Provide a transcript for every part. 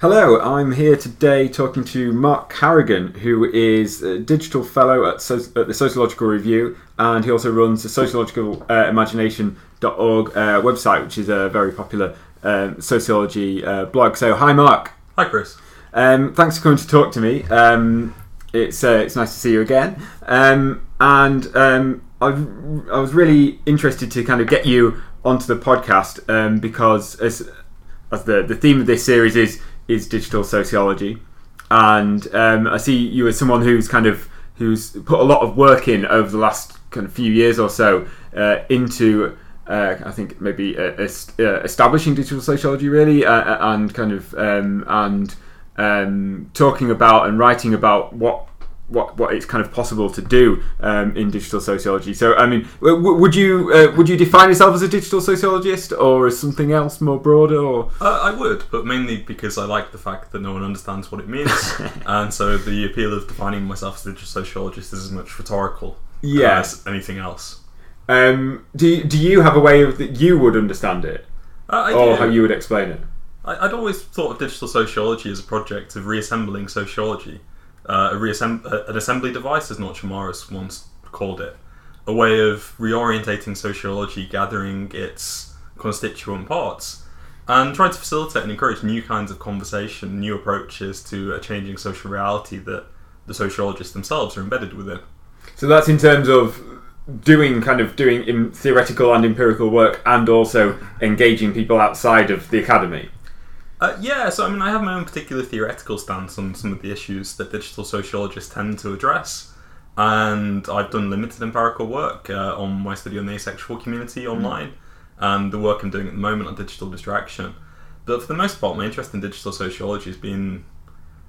Hello, I'm here today talking to Mark Carrigan, who is a digital fellow at, so- at the Sociological Review, and he also runs the sociologicalimagination.org uh, website, which is a very popular um, sociology uh, blog. So, hi, Mark. Hi, Chris. Um, thanks for coming to talk to me. Um, it's uh, it's nice to see you again. Um, and um, I, I was really interested to kind of get you onto the podcast um, because as, as the the theme of this series is is digital sociology, and um, I see you as someone who's kind of who's put a lot of work in over the last kind of few years or so uh, into. Uh, I think maybe uh, uh, establishing digital sociology really, uh, and kind of um, and um, talking about and writing about what what what it's kind of possible to do um, in digital sociology. So, I mean, w- would you uh, would you define yourself as a digital sociologist or as something else more broader? Or Uh, I would, but mainly because I like the fact that no one understands what it means, and so the appeal of defining myself as a digital sociologist is as much rhetorical Yeah. as anything else. um, do you, do you have a way of that you would understand it, Uh, or do. how you would explain it? I, I'd always thought of digital sociology as a project of reassembling sociology, uh, a reassemb- an assembly device, as Marres once called it, a way of reorientating sociology, gathering its constituent parts, and trying to facilitate and encourage new kinds of conversation, new approaches to a changing social reality that the sociologists themselves are embedded within. So that's in terms of doing kind of doing in theoretical and empirical work, and also engaging people outside of the academy. Uh, yeah, so I mean, I have my own particular theoretical stance on some of the issues that digital sociologists tend to address, and I've done limited empirical work uh, on my study on the asexual community online, and the work I'm doing at the moment on digital distraction. But for the most part, my interest in digital sociology has been,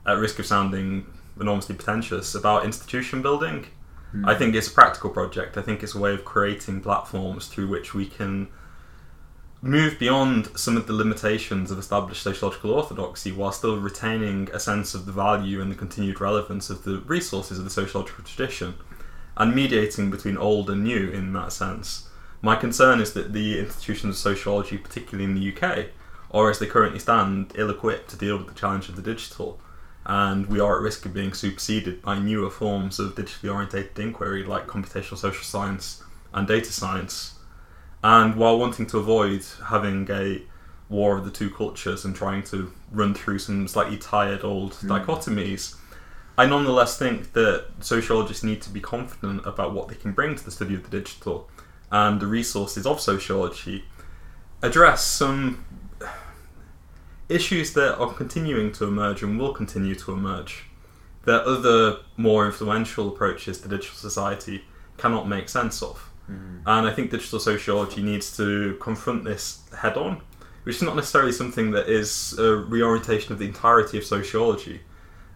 at risk of sounding enormously pretentious, about institution building. I think it's a practical project. I think it's a way of creating platforms through which we can move beyond some of the limitations of established sociological orthodoxy while still retaining a sense of the value and the continued relevance of the resources of the sociological tradition and mediating between old and new in that sense. My concern is that the institutions of sociology, particularly in the UK, are as they currently stand ill equipped to deal with the challenge of the digital. And we are at risk of being superseded by newer forms of digitally orientated inquiry like computational social science and data science. And while wanting to avoid having a war of the two cultures and trying to run through some slightly tired old hmm. dichotomies, I nonetheless think that sociologists need to be confident about what they can bring to the study of the digital and the resources of sociology address some issues that are continuing to emerge and will continue to emerge that other more influential approaches to digital society cannot make sense of. And I think digital sociology needs to confront this head on, which is not necessarily something that is a reorientation of the entirety of sociology,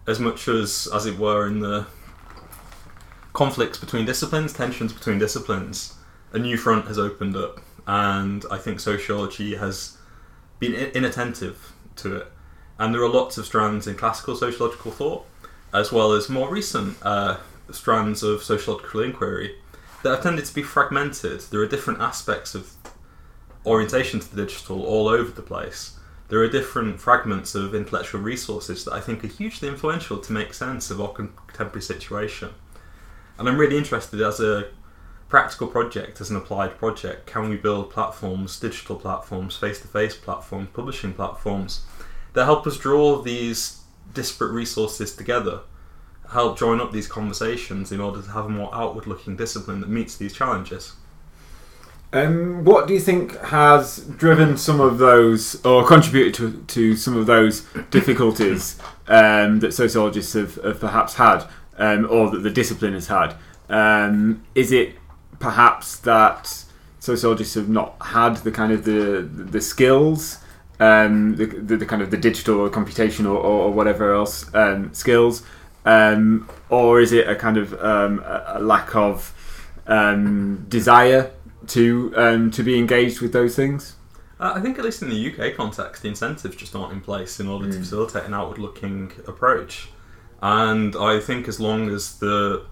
as much as, as it were, in the conflicts between disciplines, tensions between disciplines, a new front has opened up, and I think sociology has been inattentive to it. And there are lots of strands in classical sociological thought, as well as more recent uh, strands of sociological inquiry that have tended to be fragmented. There are different aspects of orientation to the digital all over the place. There are different fragments of intellectual resources that I think are hugely influential to make sense of our contemporary situation. And I'm really interested as a practical project, as an applied project, can we build platforms, digital platforms, face to face platforms, publishing platforms that help us draw these disparate resources together, help join up these conversations in order to have a more outward looking discipline that meets these challenges? Um, what do you think has driven some of those, or contributed to, to some of those difficulties um, that sociologists have, have perhaps had, um, or that the discipline has had? Um, is it perhaps that sociologists have not had the kind of the the skills, um, the, the, the kind of the digital or computational or, or whatever else um, skills, um, or is it a kind of um, a, lack of um, desire to um, to be engaged with those things? Uh, I think, at least in the UK context, the incentives just aren't in place in order to facilitate an outward looking approach. And I think as long as the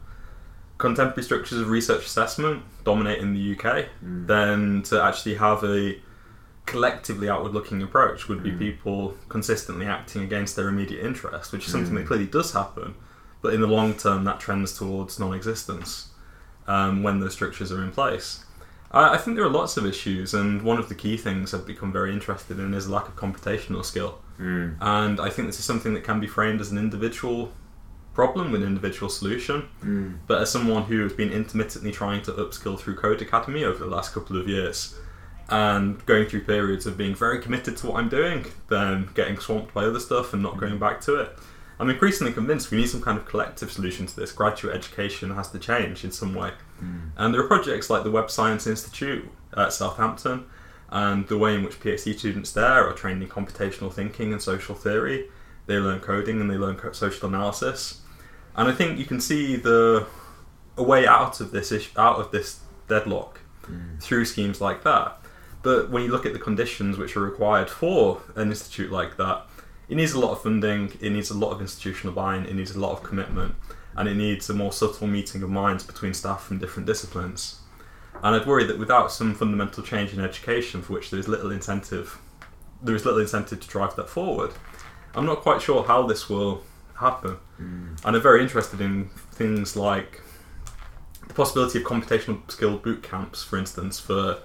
contemporary structures of research assessment dominate in the UK, then to actually have a collectively outward looking approach would be people consistently acting against their immediate interest, which is something that clearly does happen, but in the long term that trends towards non existence um, when those structures are in place. I, I think there are lots of issues, and one of the key things I've become very interested in is lack of computational skill. Mm. And I think this is something that can be framed as an individual problem with an individual solution. Mm. But as someone who has been intermittently trying to upskill through Codecademy over the last couple of years, and going through periods of being very committed to what I'm doing, then getting swamped by other stuff and not mm-hmm. going back to it, I'm increasingly convinced we need some kind of collective solution to this. Graduate education has to change in some way. Mm. And there are projects like the Web Science Institute at Southampton, and the way in which PhD students there are trained in computational thinking and social theory. They learn coding and they learn social analysis. And I think you can see the a way out of this issue, out of this deadlock mm. through schemes like that. But when you look at the conditions which are required for an institute like that, it needs a lot of funding, it needs a lot of institutional buy-in, it needs a lot of commitment, and it needs a more subtle meeting of minds between staff from different disciplines. And I'd worry that without some fundamental change in education, for which there is little incentive, there is little incentive to drive that forward. I'm not quite sure how this will happen, mm. and I'm very interested in things like the possibility of computational skill boot camps, for instance, for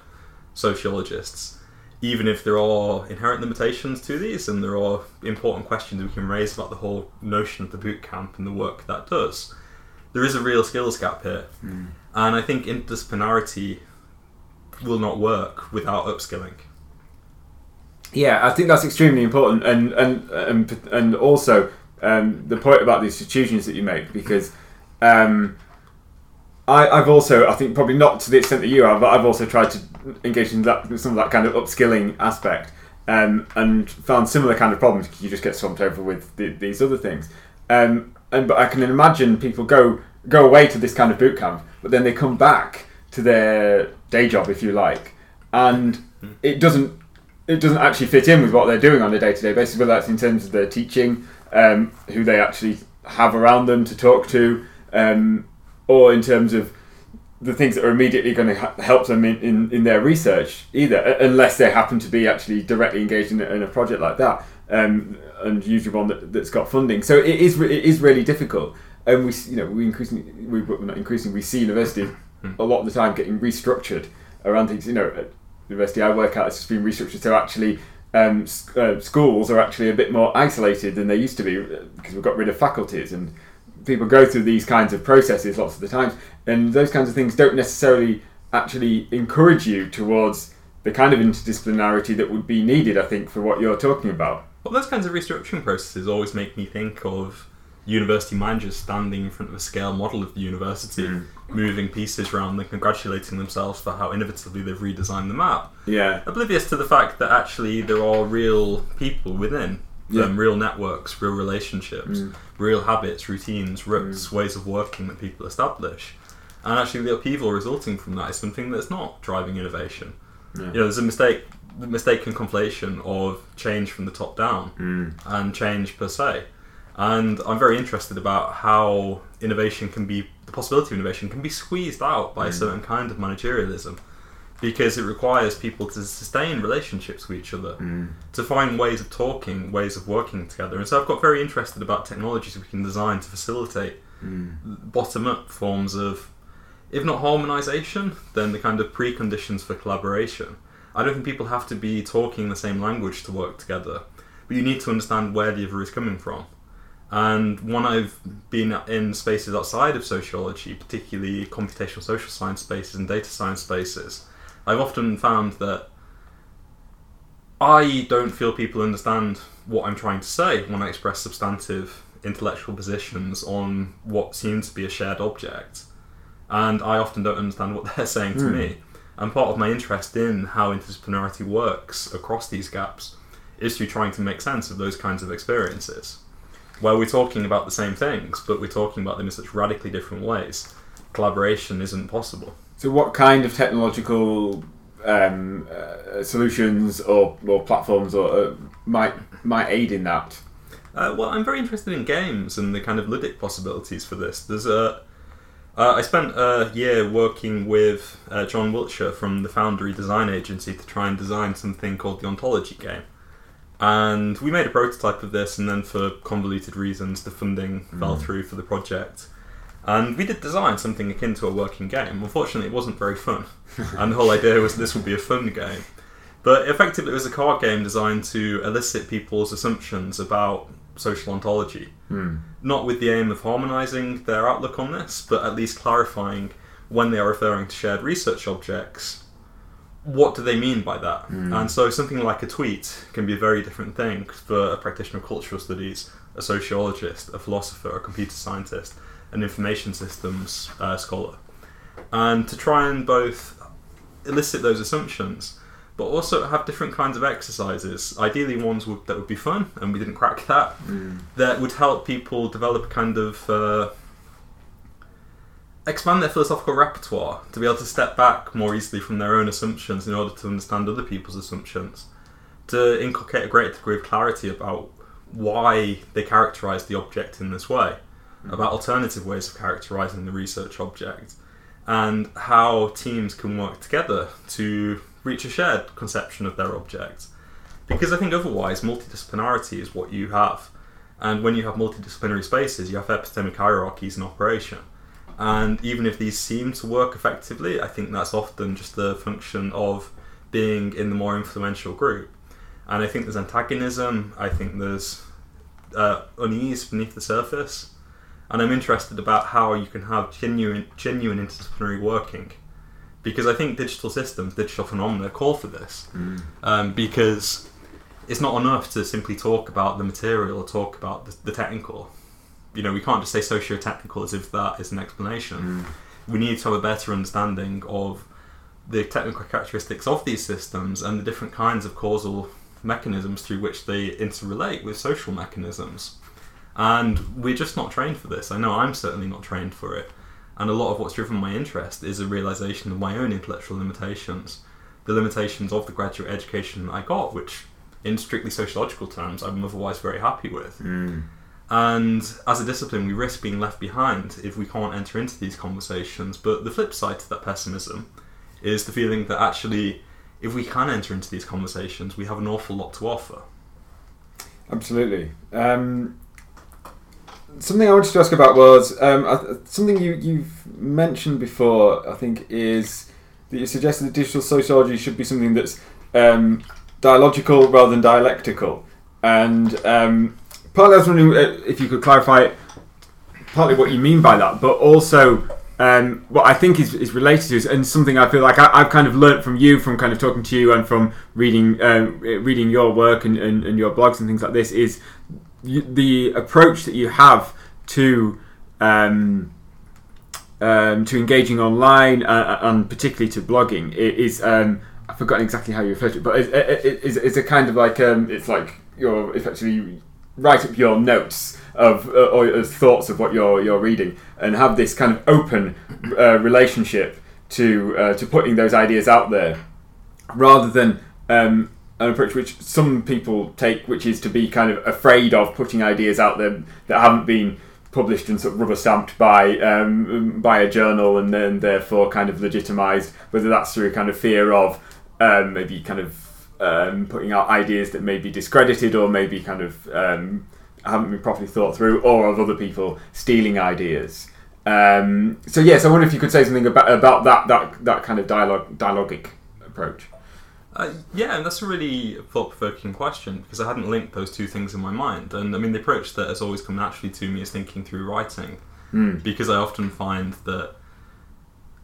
sociologists. Even if there are inherent limitations to these, and there are important questions we can raise about the whole notion of the boot camp and the work that does, there is a real skills gap here. And I think interdisciplinarity will not work without upskilling. Yeah, I think that's extremely important, and and and, and also um, the point about the institutions that you make, because um, I, I've also, I think probably not to the extent that you are, but I've also tried to engage in that some of that kind of upskilling aspect, um, and found similar kind of problems. You just get swamped over with the, these other things, um, and but I can imagine people go go away to this kind of boot camp, but then they come back to their day job, if you like, and it doesn't it doesn't actually fit in with what they're doing on a day to day basis, whether that's in terms of their teaching, um, who they actually have around them to talk to, um, or in terms of the things that are immediately going to ha- help them in, in, in their research either, unless they happen to be actually directly engaged in a, in a project like that, um, and usually one that, that's got funding. So it is re- it is really difficult, and we you know we increasingly we well, not increasingly we see universities a lot of the time getting restructured around things. You know, at the university I work at, it's just been restructured so actually. Um, uh, schools are actually a bit more isolated than they used to be uh, because we've got rid of faculties and people go through these kinds of processes lots of the times, and those kinds of things don't necessarily actually encourage you towards the kind of interdisciplinarity that would be needed, I think, for what you're talking about. Well, those kinds of restructuring processes always make me think of university managers standing in front of a scale model of the university, mm. moving pieces around and congratulating themselves for how innovatively they've redesigned the map, Yeah, oblivious to the fact that actually there are real people within Yeah. them, real networks, real relationships, mm. real habits, routines, roots, mm. ways of working that people establish. And actually, the upheaval resulting from that is something that's not driving innovation. Yeah. You know, there's a mistake, the mistaken conflation of change from the top down Mm. and change per se. And I'm very interested about how innovation can be, the possibility of innovation can be squeezed out by a certain kind of managerialism because it requires people to sustain relationships with each other, mm. to find ways of talking, ways of working together. And so I've got very interested about technologies we can design to facilitate mm. bottom up forms of, if not harmonization, then the kind of preconditions for collaboration. I don't think people have to be talking the same language to work together, but you need to understand where the other is coming from. And when I've been in spaces outside of sociology, particularly computational social science spaces and data science spaces, I've often found that I don't feel people understand what I'm trying to say when I express substantive intellectual positions on what seems to be a shared object. And I often don't understand what they're saying to hmm. me. And part of my interest in how interdisciplinarity works across these gaps is through trying to make sense of those kinds of experiences. Where we're talking about the same things, but we're talking about them in such radically different ways. Collaboration isn't possible. So, what kind of technological um, uh, solutions or, or platforms or uh, might might aid in that? Uh, well, I'm very interested in games and the kind of ludic possibilities for this. There's a Uh, I spent a year working with uh, John Wiltshire from the Foundry Design Agency to try and design something called the Ontology game. And we made a prototype of this, and then for convoluted reasons, the funding fell through for the project. And we did design something akin to a working game. Unfortunately, it wasn't very fun. and the whole idea was this would be a fun game. But effectively, it was a card game designed to elicit people's assumptions about social ontology. Hmm. Not with the aim of harmonizing their outlook on this, but at least clarifying when they are referring to shared research objects, what do they mean by that? Hmm. And so something like a tweet can be a very different thing for a practitioner of cultural studies, a sociologist, a philosopher, a computer scientist, an information systems uh, scholar. And to try and both elicit those assumptions, but also have different kinds of exercises, ideally ones would, that would be fun, and we didn't crack that, that would help people develop a kind of uh, expand their philosophical repertoire to be able to step back more easily from their own assumptions in order to understand other people's assumptions, to inculcate a greater degree of clarity about why they characterize the object in this way, about alternative ways of characterizing the research object, and how teams can work together to reach a shared conception of their object. Because I think otherwise, multidisciplinarity is what you have. And when you have multidisciplinary spaces, you have epistemic hierarchies in operation. And even if these seem to work effectively, I think that's often just the function of being in the more influential group. And I think there's antagonism, I think there's uh, unease beneath the surface. And I'm interested about how you can have genuine, genuine interdisciplinary working. Because I think digital systems, digital phenomena call for this. Um, because it's not enough to simply talk about the material or talk about the, the technical. You know, we can't just say socio-technical as if that is an explanation. We need to have a better understanding of the technical characteristics of these systems and the different kinds of causal mechanisms through which they interrelate with social mechanisms. And we're just not trained for this. I know I'm certainly not trained for it. And a lot of what's driven my interest is a realization of my own intellectual limitations, the limitations of the graduate education that I got, which, in strictly sociological terms, I'm otherwise very happy with. And as a discipline, we risk being left behind if we can't enter into these conversations. But the flip side to that pessimism is the feeling that actually, if we can enter into these conversations, we have an awful lot to offer. Absolutely. Um, something I wanted to ask about was um, something you, you've mentioned before. I think is that you suggested that digital sociology should be something that's um, dialogical rather than dialectical. And um, partly I was wondering uh, if you could clarify partly what you mean by that, but also um, what I think is, is related to is, and something I feel like I, I've kind of learnt from you, from kind of talking to you, and from reading um, reading your work and, and, and your blogs and things like this is y- the approach that you have to um, um, to engaging online uh, and particularly to blogging is um, I've forgotten exactly how you refer to it, but it's, it's, a kind of like um, it's like you're effectively write up your notes of uh, or thoughts of what you're you're reading and have this kind of open uh, relationship to uh, to putting those ideas out there rather than um, an approach which some people take, which is to be kind of afraid of putting ideas out there that haven't been published and sort of rubber stamped by um, by a journal and then therefore kind of legitimized, whether that's through a kind of fear of um, maybe kind of um, putting out ideas that may be discredited or maybe kind of um, haven't been properly thought through, or of other people stealing ideas. Um, so yes, I wonder if you could say something about about that that that kind of dialogue dialogic approach. Uh, yeah, and that's a really thought-provoking question because I hadn't linked those two things in my mind. And I mean, the approach that has always come naturally to me is thinking through writing, because I often find that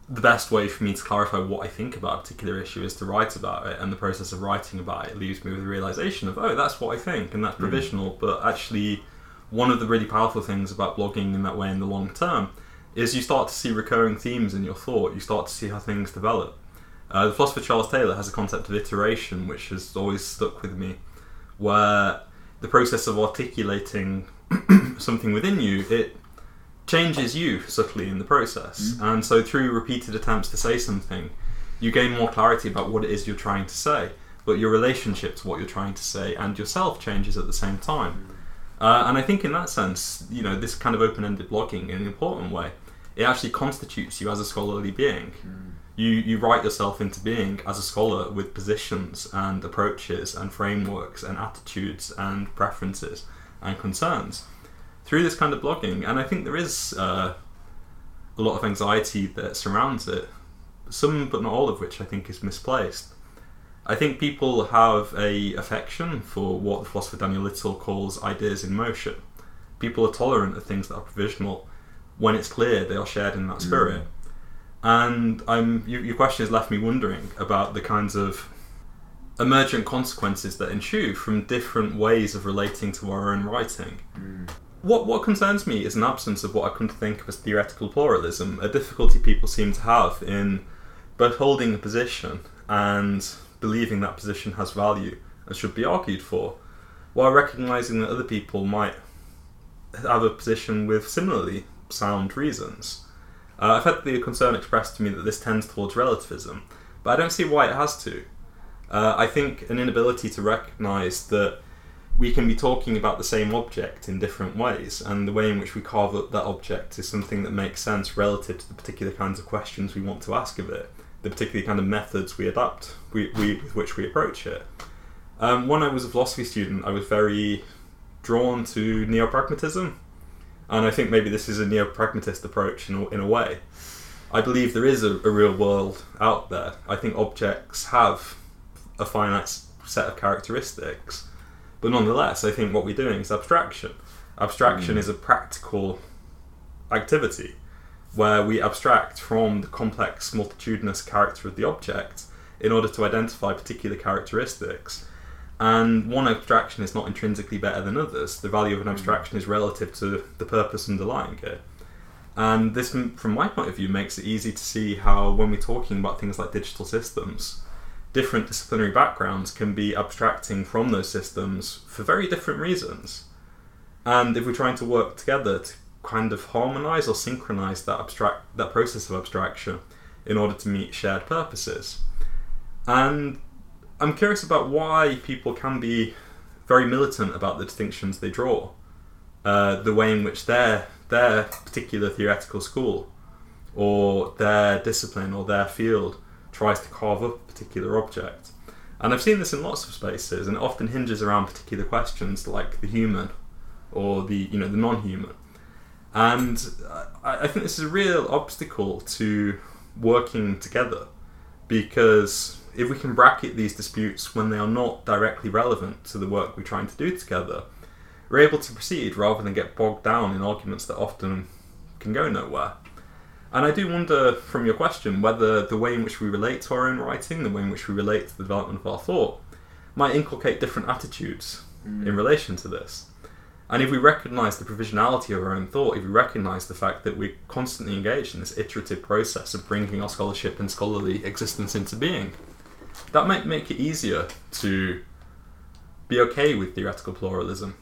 the best way for me to clarify what I think about a particular issue is to write about it, and the process of writing about it leaves me with a realization of, oh, that's what I think, and that's provisional. But actually, one of the really powerful things about blogging in that way in the long term is you start to see recurring themes in your thought. You start to see how things develop. Uh, the philosopher Charles Taylor has a concept of iteration, which has always stuck with me, where the process of articulating something within you it changes you subtly in the process, and so through repeated attempts to say something, you gain more clarity about what it is you're trying to say, but your relationship to what you're trying to say and yourself changes at the same time. Uh, and I think in that sense, you know, this kind of open-ended blogging in an important way it actually constitutes you as a scholarly being. You, you write yourself into being as a scholar with positions and approaches and frameworks and attitudes and preferences and concerns through this kind of blogging. And I think there is uh, a lot of anxiety that surrounds it, some but not all of which I think is misplaced. I think people have a affection for what the philosopher Daniel Little calls ideas in motion. People are tolerant of things that are provisional when it's clear they are shared in that spirit. And I'm, your, your question has left me wondering about the kinds of emergent consequences that ensue from different ways of relating to our own writing. Hmm. What, what concerns me is an absence of what I come to think of as theoretical pluralism, a difficulty people seem to have in both holding a position and believing that position has value and should be argued for, while recognizing that other people might have a position with similarly sound reasons. Uh, I've had the concern expressed to me that this tends towards relativism, but I don't see why it has to. Uh, I think an inability to recognize that we can be talking about the same object in different ways, and the way in which we carve up that object is something that makes sense relative to the particular kinds of questions we want to ask of it, the particular kind of methods we adapt, we, we, with which we approach it. Um, when I was a philosophy student, I was very drawn to neo-pragmatism, and I think maybe this is a neo-pragmatist approach in a, in a way. I believe there is a, a real world out there. I think objects have a finite set of characteristics, but nonetheless, I think what we're doing is abstraction. Abstraction hmm. is a practical activity where we abstract from the complex, multitudinous character of the object in order to identify particular characteristics. And one abstraction is not intrinsically better than others. The value of an hmm. abstraction is relative to the purpose underlying it. And this, from my point of view, makes it easy to see how, when we're talking about things like digital systems, different disciplinary backgrounds can be abstracting from those systems for very different reasons. And if we're trying to work together to kind of harmonize or synchronize that abstract that process of abstraction in order to meet shared purposes. And I'm curious about why people can be very militant about the distinctions they draw, uh, the way in which their their particular theoretical school or their discipline or their field tries to carve up a particular object. And I've seen this in lots of spaces, and it often hinges around particular questions like the human or the you know the non-human. And I, I think this is a real obstacle to working together because if we can bracket these disputes when they are not directly relevant to the work we're trying to do together, we're able to proceed rather than get bogged down in arguments that often can go nowhere. And I do wonder, from your question, whether the way in which we relate to our own writing, the way in which we relate to the development of our thought, might inculcate different attitudes in mm. relation to this. And if we recognise the provisionality of our own thought, if we recognise the fact that we're constantly engaged in this iterative process of bringing our scholarship and scholarly existence into being, that might make it easier to be okay with theoretical pluralism,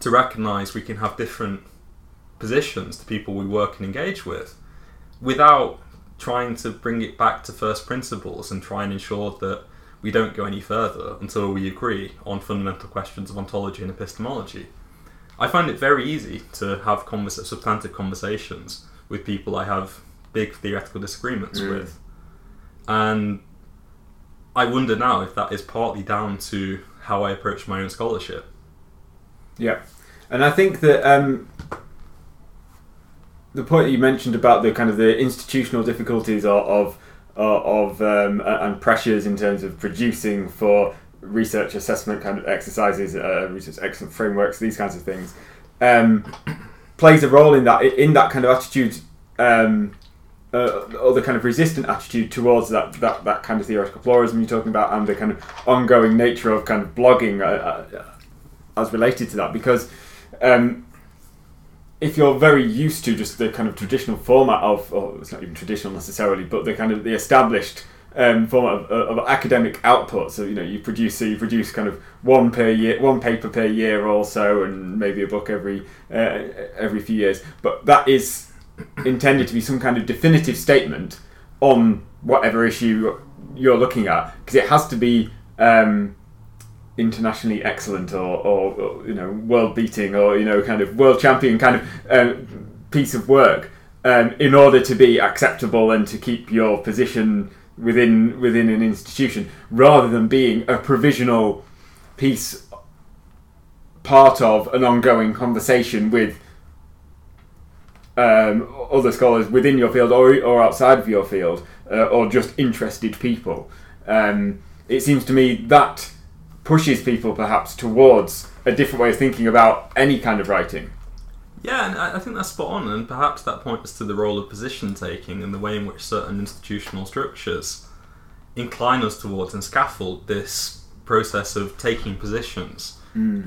to recognise we can have different positions to people we work and engage with without trying to bring it back to first principles and try and ensure that we don't go any further until we agree on fundamental questions of ontology and epistemology. I find it very easy to have convers- substantive conversations with people I have big theoretical disagreements Mm. with. And I wonder now if that is partly down to how I approach my own scholarship. Yeah, and I think that um, the point you mentioned about the kind of the institutional difficulties of of, of um, and pressures in terms of producing for research assessment kind of exercises, uh, research excellent frameworks, these kinds of things, um, plays a role in that in that kind of attitude. Uh, or the kind of resistant attitude towards that, that, that kind of theoretical pluralism you're talking about, and the kind of ongoing nature of kind of blogging uh, uh, as related to that, because um, if you're very used to just the kind of traditional format of, or it's not even traditional necessarily, but the kind of the established um, format of, of academic output. So you know you produce so you produce kind of one per year, one paper per year or so, and maybe a book every uh, every few years. But that is intended to be some kind of definitive statement on whatever issue you're looking at, because it has to be. Um, internationally excellent or, or, or you know world beating or you know kind of world champion kind of uh, piece of work um, in order to be acceptable and to keep your position within within an institution, rather than being a provisional piece part of an ongoing conversation with um, other scholars within your field or, or outside of your field, uh, or just interested people. Um, it seems to me that pushes people perhaps towards a different way of thinking about any kind of writing. Yeah, and I think that's spot on, and perhaps that points to the role of position taking and the way in which certain institutional structures incline us towards and scaffold this process of taking positions,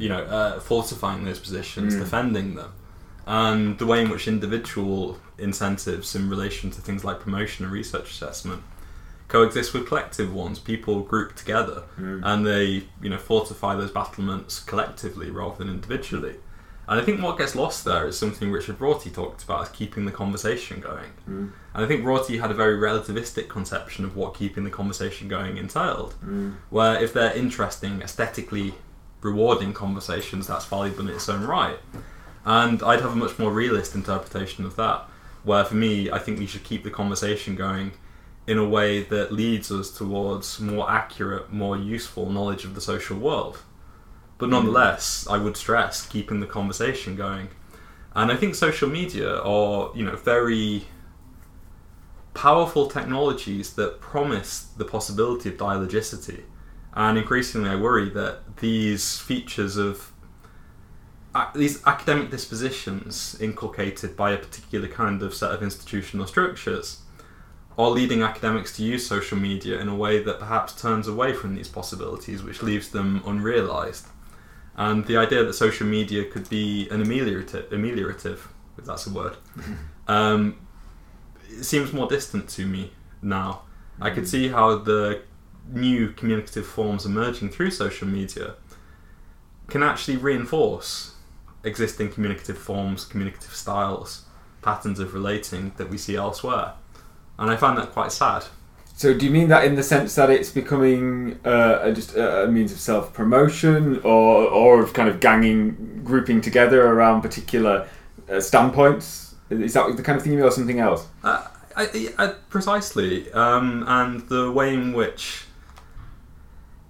you know, uh, fortifying those positions, defending them, and the way in which individual incentives in relation to things like promotion and research assessment coexist with collective ones. People group together mm. and they, you know, fortify those battlements collectively rather than individually. And I think what gets lost there is something Richard Rorty talked about, as keeping the conversation going. Mm. And I think Rorty had a very relativistic conception of what keeping the conversation going entailed, mm. where if they're interesting, aesthetically rewarding conversations, that's valuable in its own right. And I'd have a much more realist interpretation of that, where for me, I think we should keep the conversation going in a way that leads us towards more accurate, more useful knowledge of the social world. But hmm. nonetheless, I would stress keeping the conversation going. And I think social media are, you know, very powerful technologies that promise the possibility of dialogicity. And increasingly, I worry that these features of these academic dispositions inculcated by a particular kind of set of institutional structures are leading academics to use social media in a way that perhaps turns away from these possibilities, which leaves them unrealized. And the idea that social media could be an ameliorative, ameliorative if that's a word, um, it seems more distant to me now. I could see how the new communicative forms emerging through social media can actually reinforce existing communicative forms, communicative styles, patterns of relating that we see elsewhere. And I find that quite sad. So, do you mean that in the sense that it's becoming uh, a- just a a means of self promotion, or or of kind of ganging, grouping together around particular uh, standpoints? Is that the kind of thing you mean, or something else? Uh, I, I, precisely, um, and the way in which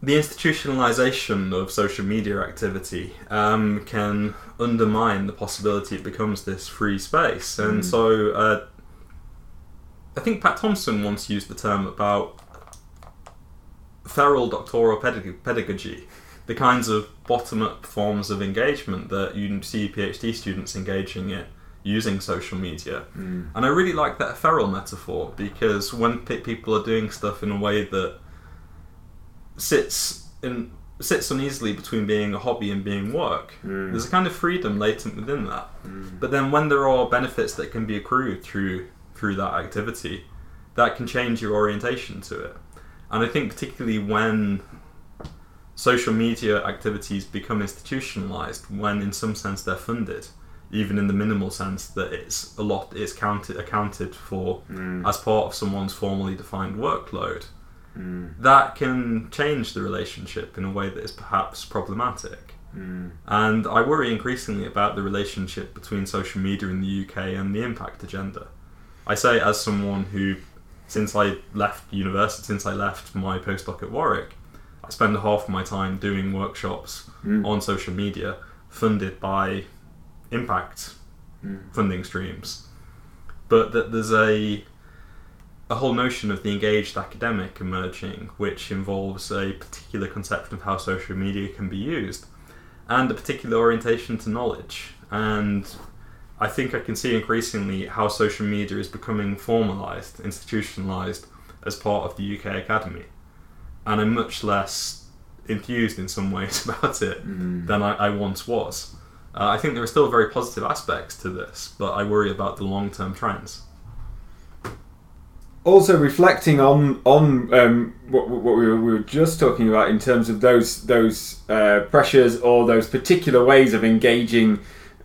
the institutionalization of social media activity um, can undermine the possibility it becomes this free space. And so, uh, I think Pat Thomson once used the term about feral doctoral pedag- pedagogy, the kinds of bottom up forms of engagement that you see PhD students engaging in using social media. And I really like that feral metaphor because when pe- people are doing stuff in a way that sits in sits uneasily between being a hobby and being work, hmm. there's a kind of freedom latent within that. Hmm. But then when there are benefits that can be accrued through through that activity, that can change your orientation to it. And I think particularly when social media activities become institutionalized, when in some sense they're funded, even in the minimal sense that it's a lot is counted accounted for hmm. as part of someone's formally defined workload, Mm. that can change the relationship in a way that is perhaps problematic. Mm. And I worry increasingly about the relationship between social media in the UK and the impact agenda. I say as someone who, since I left university, since I left my postdoc at Warwick, I spend half of my time doing workshops mm. on social media funded by impact funding streams. But that there's a a whole notion of the engaged academic emerging, which involves a particular conception of how social media can be used, and a particular orientation to knowledge. And I think I can see increasingly how social media is becoming formalized, institutionalized as part of the UK Academy. And I'm much less enthused in some ways about it than I, I once was. Uh, I think there are still very positive aspects to this, but I worry about the long term trends. Also reflecting on on um, what, what we, were, we were just talking about in terms of those those uh, pressures or those particular ways of engaging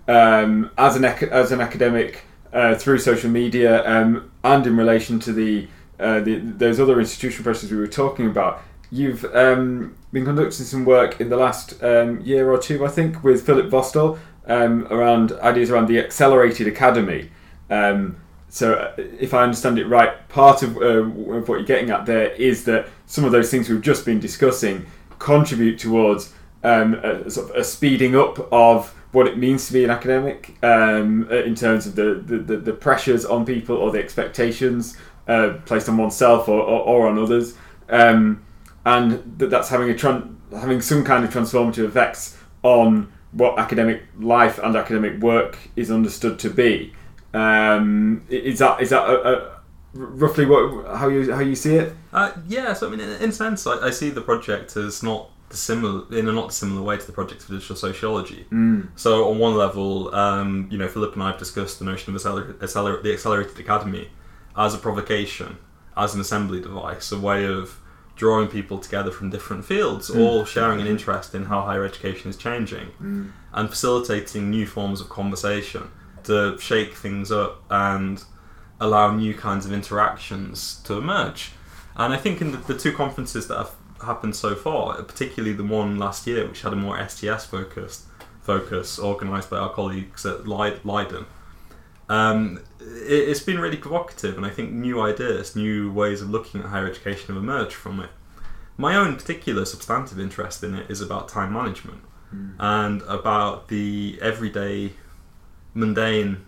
um, as an as an academic uh, through social media um, and in relation to the, uh, the those other institutional pressures we were talking about. You've um, been conducting some work in the last um, year or two, I think, with Filip Vostal um, around ideas around the accelerated academy. Um, so, uh, if I understand it right, part of, uh, of what you're getting at there is that some of those things we've just been discussing contribute towards um, a, sort of a speeding up of what it means to be an academic um, uh, in terms of the, the, the, pressures on people or the expectations uh, placed on oneself or, or, or on others, um, and that that's having a tran- having some kind of transformative effects on what academic life and academic work is understood to be. Um, is that is that a, a, roughly what how you how you see it? Uh, yeah, so I mean, in, in a sense, I, I, see the project as not dissimilar in a not dissimilar way to the project for digital sociology. Mm. So on one level, um, you know, Filip and I have discussed the notion of acceler- acceler- the accelerated academy as a provocation, as an assembly device, a way of drawing people together from different fields, mm. all sharing an interest in how higher education is changing, mm. and facilitating new forms of conversation to shake things up and allow new kinds of interactions to emerge. And I think in the, the two conferences that have happened so far, particularly the one last year, which had a more STS focused focus, organised by our colleagues at Leiden, um, it, has been really provocative, and I think new ideas, new ways of looking at higher education have emerged from it. My own particular substantive interest in it is about time management mm. and about the everyday mundane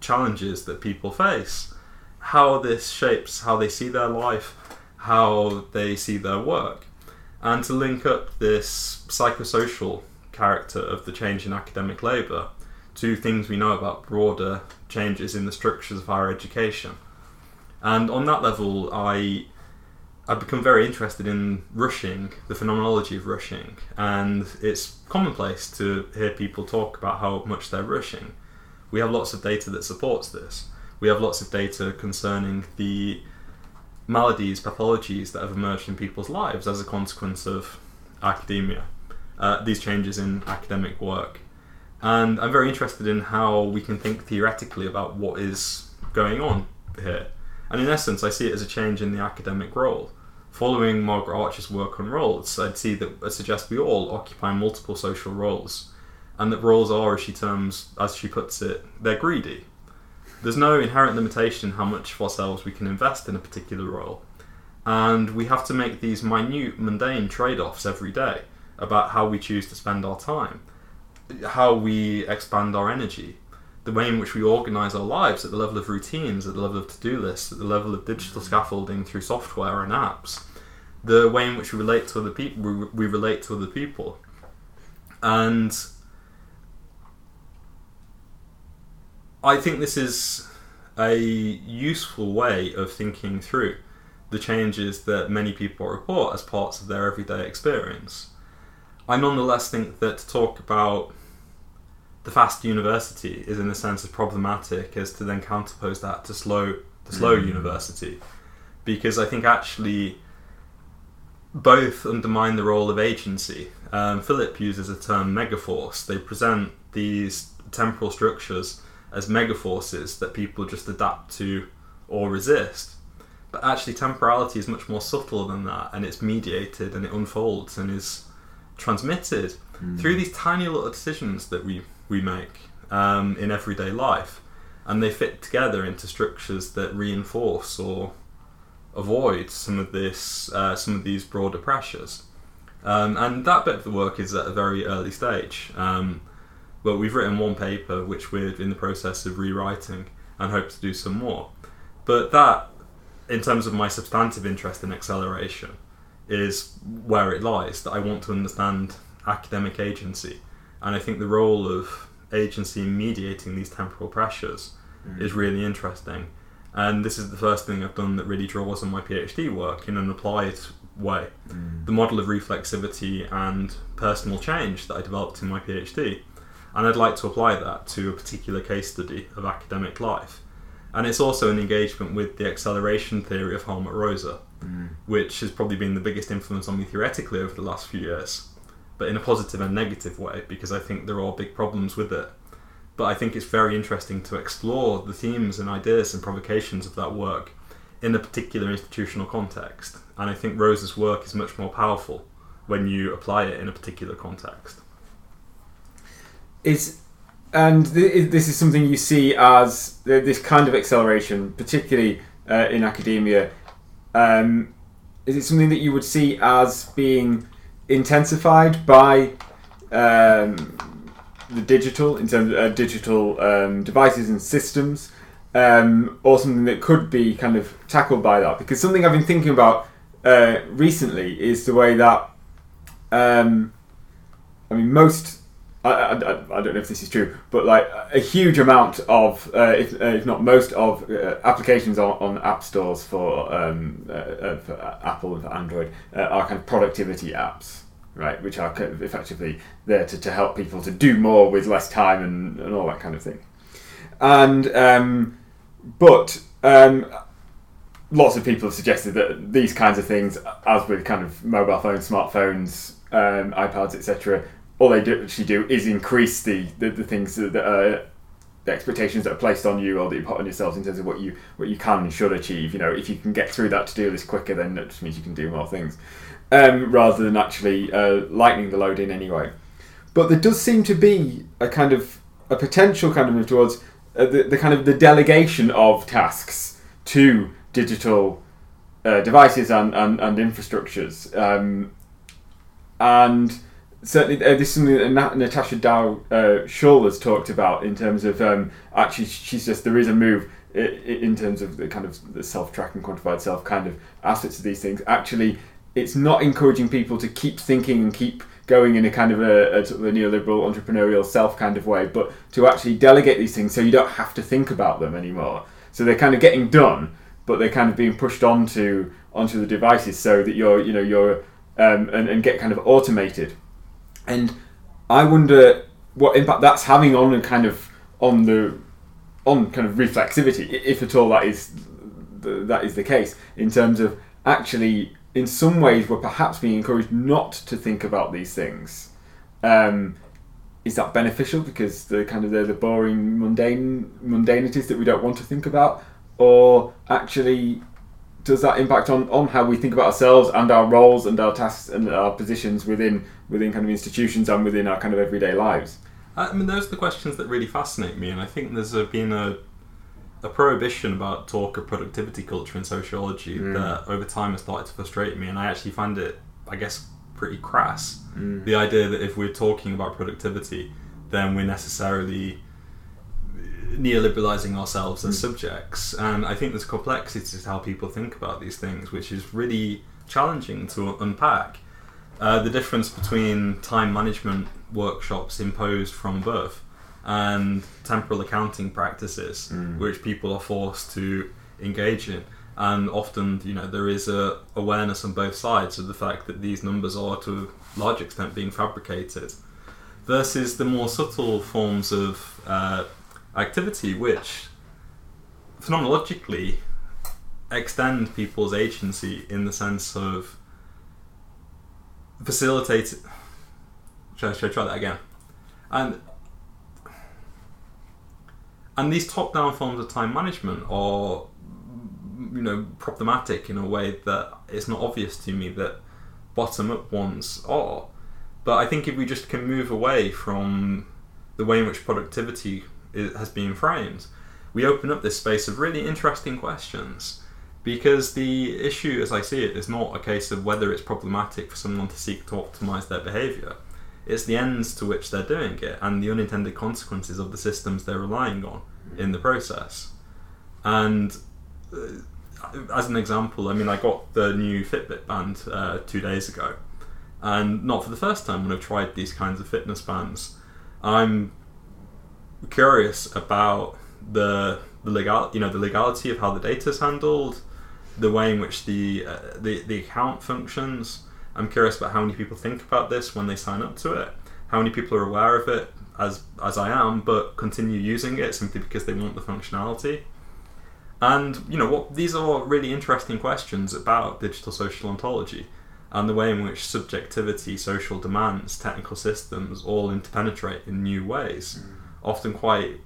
challenges that people face, how this shapes how they see their life, how they see their work, and to link up this psychosocial character of the change in academic labour to things we know about broader changes in the structures of higher education. And on that level, I I've become very interested in rushing, the phenomenology of rushing, and it's commonplace to hear people talk about how much they're rushing. We have lots of data that supports this. We have lots of data concerning the maladies, pathologies that have emerged in people's lives as a consequence of academia, uh, these changes in academic work. And I'm very interested in how we can think theoretically about what is going on here. And in essence, I see it as a change in the academic role. Following Margaret Archer's work on roles, I'd see that I suggest we all occupy multiple social roles and that roles are, as she terms, as she puts it, they're greedy. There's no inherent limitation in how much of ourselves we can invest in a particular role, and we have to make these minute, mundane trade-offs every day about how we choose to spend our time, how we expand our energy, the way in which we organise our lives at the level of routines, at the level of to-do lists, at the level of digital scaffolding through software and apps, the way in which we relate to other people, we, we relate to other people, and I think this is a useful way of thinking through the changes that many people report as parts of their everyday experience. I nonetheless think that to talk about the fast university is in a sense as problematic as to then counterpose that to slow the slow mm. university because I think actually both undermine the role of agency. Um, Filip uses the term megaforce. They present these temporal structures as mega forces that people just adapt to or resist. But actually, temporality is much more subtle than that, and it's mediated and it unfolds and is transmitted mm. through these tiny little decisions that we, we make um, in everyday life. And they fit together into structures that reinforce or avoid some of this, uh, some of these broader pressures. Um, and that bit of the work is at a very early stage. Um, well, we've written one paper which we're in the process of rewriting and hope to do some more. But that, in terms of my substantive interest in acceleration, is where it lies. That I want to understand academic agency, and I think the role of agency in mediating these temporal pressures mm. is really interesting. And this is the first thing I've done that really draws on my PhD work in an applied way. Mm. The model of reflexivity and personal change that I developed in my PhD and I'd like to apply that to a particular case study of academic life. And it's also an engagement with the acceleration theory of Hartmut Rosa, mm. which has probably been the biggest influence on me theoretically over the last few years, but in a positive and negative way, because I think there are big problems with it. But I think it's very interesting to explore the themes and ideas and provocations of that work in a particular institutional context. And I think Rosa's work is much more powerful when you apply it in a particular context is and th- this is something you see as th- this kind of acceleration, particularly uh, in academia. Um, is it something that you would see as being intensified by um, the digital in terms of uh, digital um, devices and systems, um, or something that could be kind of tackled by that? Because something I've been thinking about uh, recently is the way that um, I mean most. I, I, I don't know if this is true, but like a huge amount of, uh, if, uh, if not most of, uh, applications on, on app stores for, um, uh, uh, for Apple and for Android uh, are kind of productivity apps, right? Which are kind of effectively there to, to help people to do more with less time and, and all that kind of thing. And um, but um, lots of people have suggested that these kinds of things, as with kind of mobile phones, smartphones, um, iPads, etc., all they do, actually do is increase the, the, the things that are the expectations that are placed on you or that you put on yourselves in terms of what you what you can and should achieve. You know, if you can get through that to do this quicker, then that just means you can do more things, um, rather than actually uh, lightening the load in anyway. But there does seem to be a kind of a potential kind of move towards uh, the, the kind of the delegation of tasks to digital uh, devices and, and, and infrastructures. Um, and certainly, uh, this is something that Nat- Natasha Dow uh, Schull has talked about in terms of um, actually, she's just there is a move i- i- in terms of the kind of the self-tracking, quantified self kind of aspects of these things. Actually, it's not encouraging people to keep thinking and keep going in a kind of a, a, sort of a neoliberal entrepreneurial self kind of way, but to actually delegate these things so you don't have to think about them anymore. So they're kind of getting done, but they're kind of being pushed onto onto the devices so that you're you know you're um, and, and get kind of automated. And I wonder what impact that's having on the kind of on the on kind of reflexivity, if at all that is that is the case in terms of actually in some ways we're perhaps being encouraged not to think about these things. Um, is that beneficial because the kind of the, the boring mundane mundanities that we don't want to think about, or actually does that impact on, on how we think about ourselves and our roles and our tasks and our positions within within kind of institutions and within our kind of everyday lives? I mean, those are the questions that really fascinate me, and I think there's been a a prohibition about talk of productivity culture in sociology Mm. that over time has started to frustrate me, and I actually find it, I guess, pretty crass. Mm. The idea that if we're talking about productivity, then we're necessarily neoliberalizing ourselves as Mm. subjects, and I think there's complexity to how people think about these things, which is really challenging to unpack. Uh, the difference between time management workshops imposed from birth and temporal accounting practices, Mm. which people are forced to engage in. And often, you know, there is a awareness on both sides of the fact that these numbers are to a large extent being fabricated, versus the more subtle forms of uh, activity, which phenomenologically extend people's agency in the sense of facilitate. Should should I try that again? And and these top-down forms of time management are, you know, problematic in a way that it's not obvious to me that bottom-up ones are. But I think if we just can move away from the way in which productivity i- has been framed, we open up this space of really interesting questions. Because the issue, as I see it, is not a case of whether it's problematic for someone to seek to optimize their behavior. It's the ends to which they're doing it and the unintended consequences of the systems they're relying on in the process. And uh, as an example, I mean, I got the new Fitbit band uh, two days ago, and not for the first time when I've tried these kinds of fitness bands. I'm curious about the the legal, you know, the legality of how the data is handled, the way in which the uh, the the account functions. I'm curious about how many people think about this when they sign up to it, how many people are aware of it, as as I am, but continue using it simply because they want the functionality. And you know what? These are really interesting questions about digital social ontology and the way in which subjectivity, social demands, technical systems all interpenetrate in new ways, often quite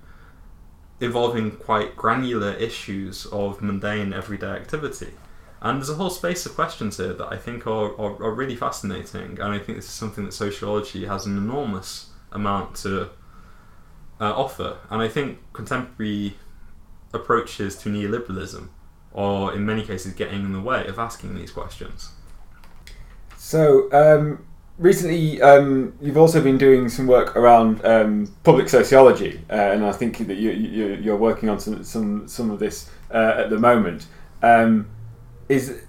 involving quite granular issues of mundane everyday activity. And there's a whole space of questions here that I think are, are, are really fascinating, and I think this is something that sociology has an enormous amount to uh, offer. And I think contemporary approaches to neoliberalism are, in many cases, getting in the way of asking these questions. So, um, recently um, you've also been doing some work around um, public sociology, uh, and I think that you, you, you're working on some, some, some of this uh, at the moment. Um, is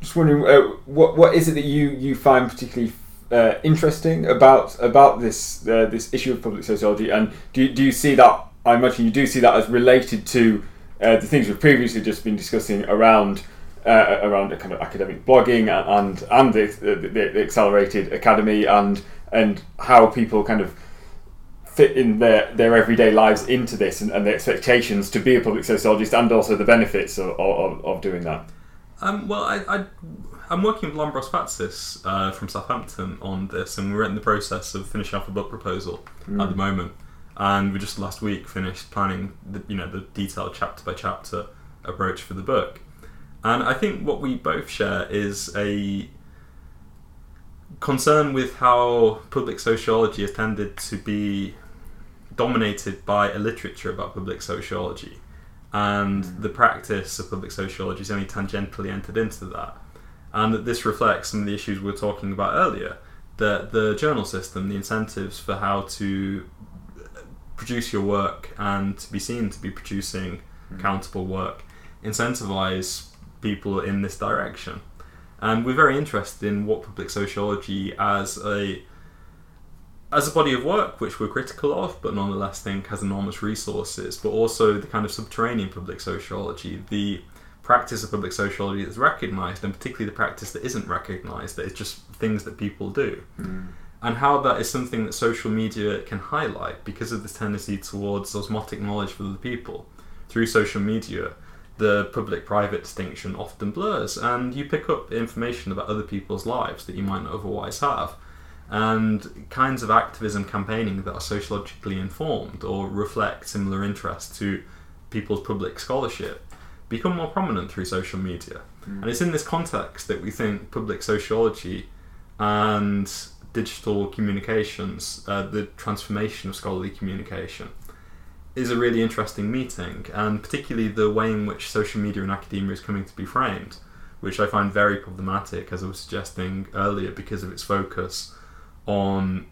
just wondering uh, what what is it that you, you find particularly uh, interesting about about this uh, this issue of public sociology, and do you, do you see that? I imagine you do see that as related to uh, the things we've previously just been discussing around uh, around kind of academic blogging and and the, the, the, accelerated academy and and how people kind of fit in their, their everyday lives into this and, and the expectations to be a public sociologist and also the benefits of, of, of doing that. Um, well, I, I I'm working with Lambros Fatsis uh, from Southampton on this, and we're in the process of finishing off a book proposal mm. at the moment. And we just last week finished planning, the, you know, the detailed chapter by chapter approach for the book. And I think what we both share is a concern with how public sociology has tended to be dominated by a literature about public sociology. And mm. the practice of public sociology is only tangentially entered into that and that this reflects some of the issues we were talking about earlier. That the journal system, the incentives for how to produce your work and to be seen to be producing mm. countable work, incentivize people in this direction. And we're very interested in what public sociology as a as a body of work, which we're critical of, but nonetheless think has enormous resources, but also the kind of subterranean public sociology, the practice of public sociology that's recognised, and particularly the practice that isn't recognised, that is just things that people do. Mm. And how that is something that social media can highlight because of this tendency towards osmotic knowledge for the people. Through social media, the public private distinction often blurs, and you pick up information about other people's lives that you might not otherwise have. And kinds of activism campaigning that are sociologically informed or reflect similar interests to people's public scholarship become more prominent through social media. Mm. And it's in this context that we think public sociology and digital communications, uh, the transformation of scholarly communication, is a really interesting meeting, and particularly the way in which social media and academia is coming to be framed, which I find very problematic, as I was suggesting earlier, because of its focus on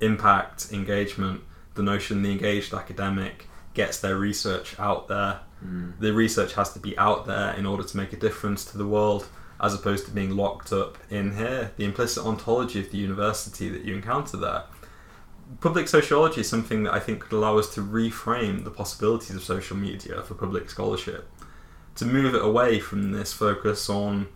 impact, engagement, the notion the engaged academic gets their research out there Mm. The research has to be out there in order to make a difference to the world, as opposed to being locked up in here. The implicit ontology of the university that you encounter there. Public sociology is something that I think could allow us to reframe the possibilities of social media for public scholarship, to move it away from this focus on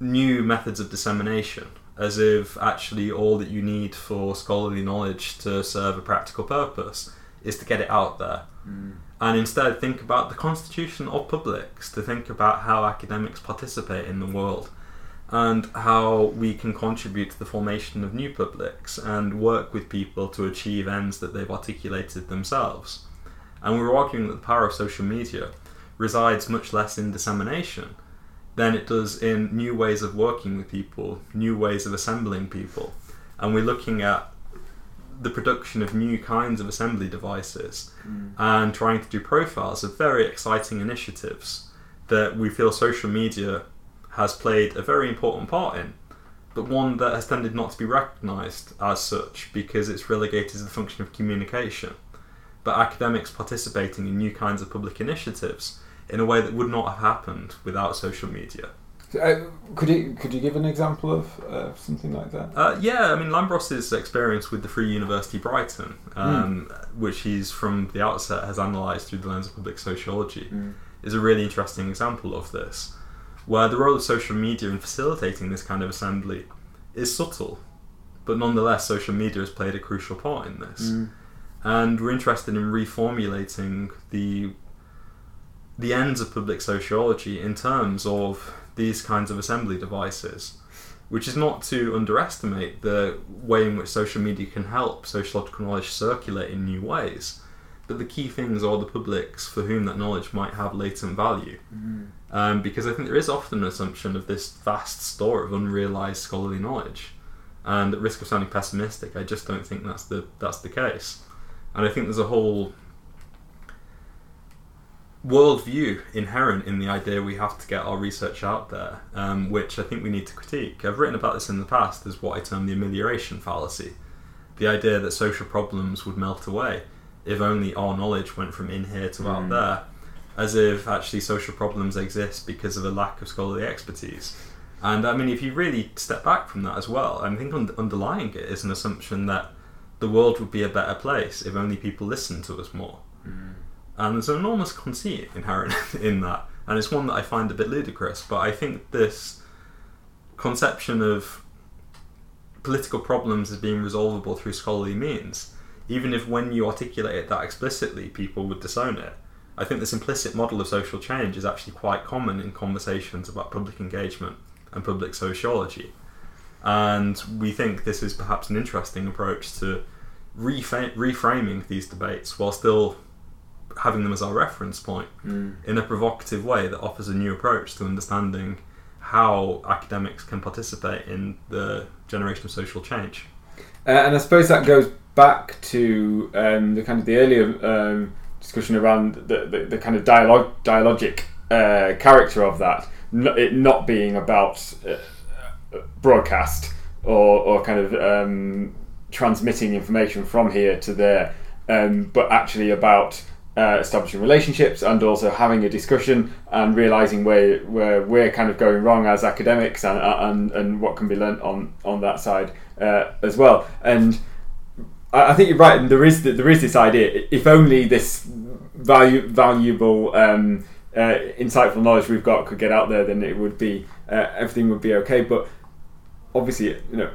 new methods of dissemination, as if actually all that you need for scholarly knowledge to serve a practical purpose is to get it out there. Mm and instead think about the constitution of publics, to think about how academics participate in the world and how we can contribute to the formation of new publics and work with people to achieve ends that they've articulated themselves. And we're arguing that the power of social media resides much less in dissemination than it does in new ways of working with people, new ways of assembling people. And we're looking at the production of new kinds of assembly devices mm. and trying to do profiles of very exciting initiatives that we feel social media has played a very important part in, but one that has tended not to be recognised as such because it's relegated to the function of communication. But academics participating in new kinds of public initiatives in a way that would not have happened without social media. Uh, could you could you give an example of uh, something like that? Uh, yeah, I mean Lambros's experience with the Free University Brighton, um, mm. which he's from the outset has analysed through the lens of public sociology, mm. is a really interesting example of this, where the role of social media in facilitating this kind of assembly is subtle, but nonetheless social media has played a crucial part in this, mm. and we're interested in reformulating the the ends of public sociology in terms of these kinds of assembly devices, which is not to underestimate the way in which social media can help sociological knowledge circulate in new ways. But the key things are the publics for whom that knowledge might have latent value. Mm. Um, because I think there is often an assumption of this vast store of unrealised scholarly knowledge And at risk of sounding pessimistic, I just don't think that's the that's the case. And I think there's a whole worldview inherent in the idea we have to get our research out there, um, which I think we need to critique. I've written about this in the past as what I term the amelioration fallacy the idea that social problems would melt away if only our knowledge went from in here to out Mm. there, as if actually social problems exist because of a lack of scholarly expertise. And I mean, if you really step back from that as well, I think un- underlying it is an assumption that the world would be a better place if only people listened to us more. And there's an enormous conceit inherent in that, and it's one that I find a bit ludicrous. But I think this conception of political problems as being resolvable through scholarly means, even if when you articulate it that explicitly, people would disown it. I think this implicit model of social change is actually quite common in conversations about public engagement and public sociology. And we think this is perhaps an interesting approach to reframing these debates while still having them as our reference point Mm. in a provocative way that offers a new approach to understanding how academics can participate in the generation of social change. Uh, and I suppose that goes back to um, the kind of the earlier um, discussion around the, the, the kind of dialogue dialogic uh, character of that, it not being about uh, broadcast or, or kind of um, transmitting information from here to there, um, but actually about uh, establishing relationships and also having a discussion and realizing where where we're kind of going wrong as academics and and, and what can be learnt on on that side uh, as well. And I, I think you're right. And there is there is this idea. If only this value valuable. Um, uh, insightful knowledge we've got could get out there, then it would be uh, everything would be okay. But obviously, you know,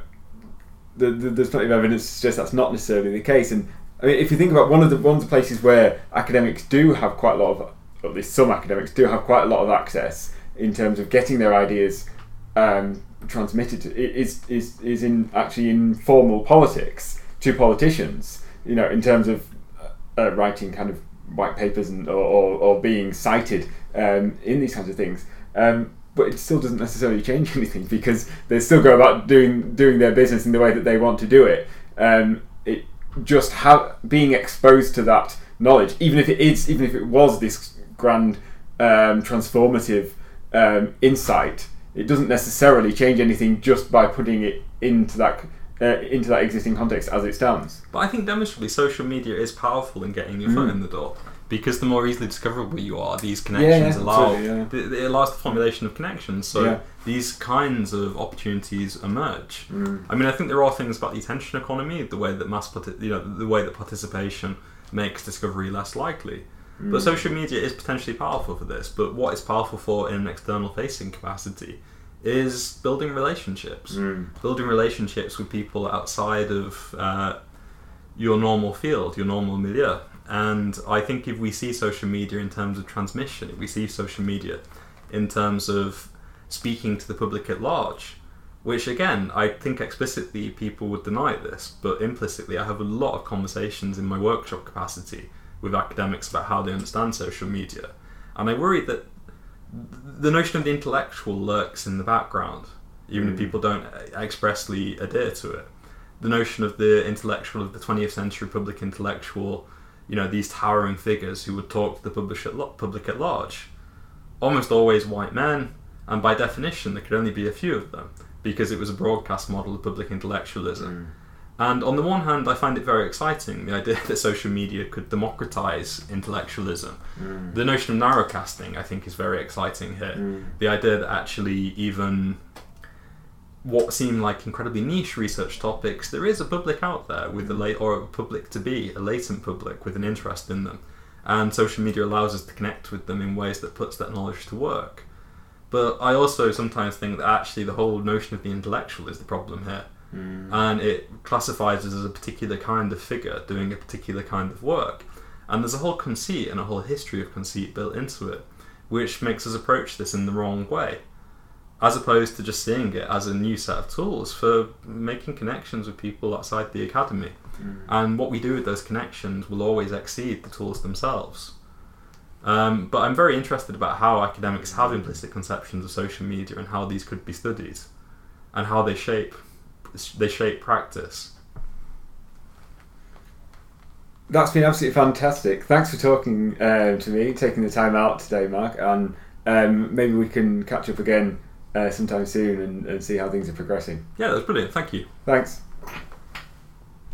the, the, there's plenty of evidence to suggest that's not necessarily the case. And I mean, if you think about one of the one of the places where academics do have quite a lot of, at least some academics do have quite a lot of access in terms of getting their ideas um, transmitted, to, is is is in actually in formal politics to politicians. You know, in terms of uh, writing kind of white papers and or, or, or being cited um, in these kinds of things. Um, but it still doesn't necessarily change anything because they still go about doing doing their business in the way that they want to do it. Um, it just have being exposed to that knowledge, even if it is, even if it was this grand um, transformative um, insight, it doesn't necessarily change anything just by putting it into that uh, into that existing context as it stands. But I think demonstrably social media is powerful in getting your foot Mm. in the door because the more easily discoverable you are, these connections yeah, allow th- it allows the formulation of connections. So Yeah. these kinds of opportunities emerge. Mm. I mean, I think there are things about the attention economy, the way that mass, you know, the way that participation makes discovery less likely. Mm. But social media is potentially powerful for this. But what it's powerful for in an external facing capacity is building relationships Mm. building relationships with people outside of uh, your normal field, your normal milieu. And I think if we see social media in terms of transmission, if we see social media in terms of speaking to the public at large, which again, I think explicitly people would deny this, but implicitly I have a lot of conversations in my workshop capacity with academics about how they understand social media. And I worry that the notion of the intellectual lurks in the background, even if Mm. people don't expressly adhere to it. The notion of the intellectual of the 20th century public intellectual, you know, these towering figures who would talk to the public at, public at large, almost always white men, and by definition, there could only be a few of them because it was a broadcast model of public intellectualism. And on the one hand, I find it very exciting the idea that social media could democratize intellectualism. Mm. The notion of narrowcasting, I think, is very exciting here. Mm. The idea that actually, even what seem like incredibly niche research topics, there is a public out there with a late or a public to be, a latent public with an interest in them. And social media allows us to connect with them in ways that puts that knowledge to work. But I also sometimes think that actually the whole notion of the intellectual is the problem here Mm. and it classifies as a particular kind of figure doing a particular kind of work. And there's a whole conceit and a whole history of conceit built into it, which makes us approach this in the wrong way, as opposed to just seeing it as a new set of tools for making connections with people outside the academy. Mm. And what we do with those connections will always exceed the tools themselves. Um, but I'm very interested about how academics have implicit conceptions of social media and how these could be studied, and how they shape they shape practice. That's been absolutely fantastic. Thanks for talking uh, to me, taking the time out today, Mark. And um, maybe we can catch up again uh, sometime soon and, and see how things are progressing. Yeah, that's brilliant. Thank you. Thanks.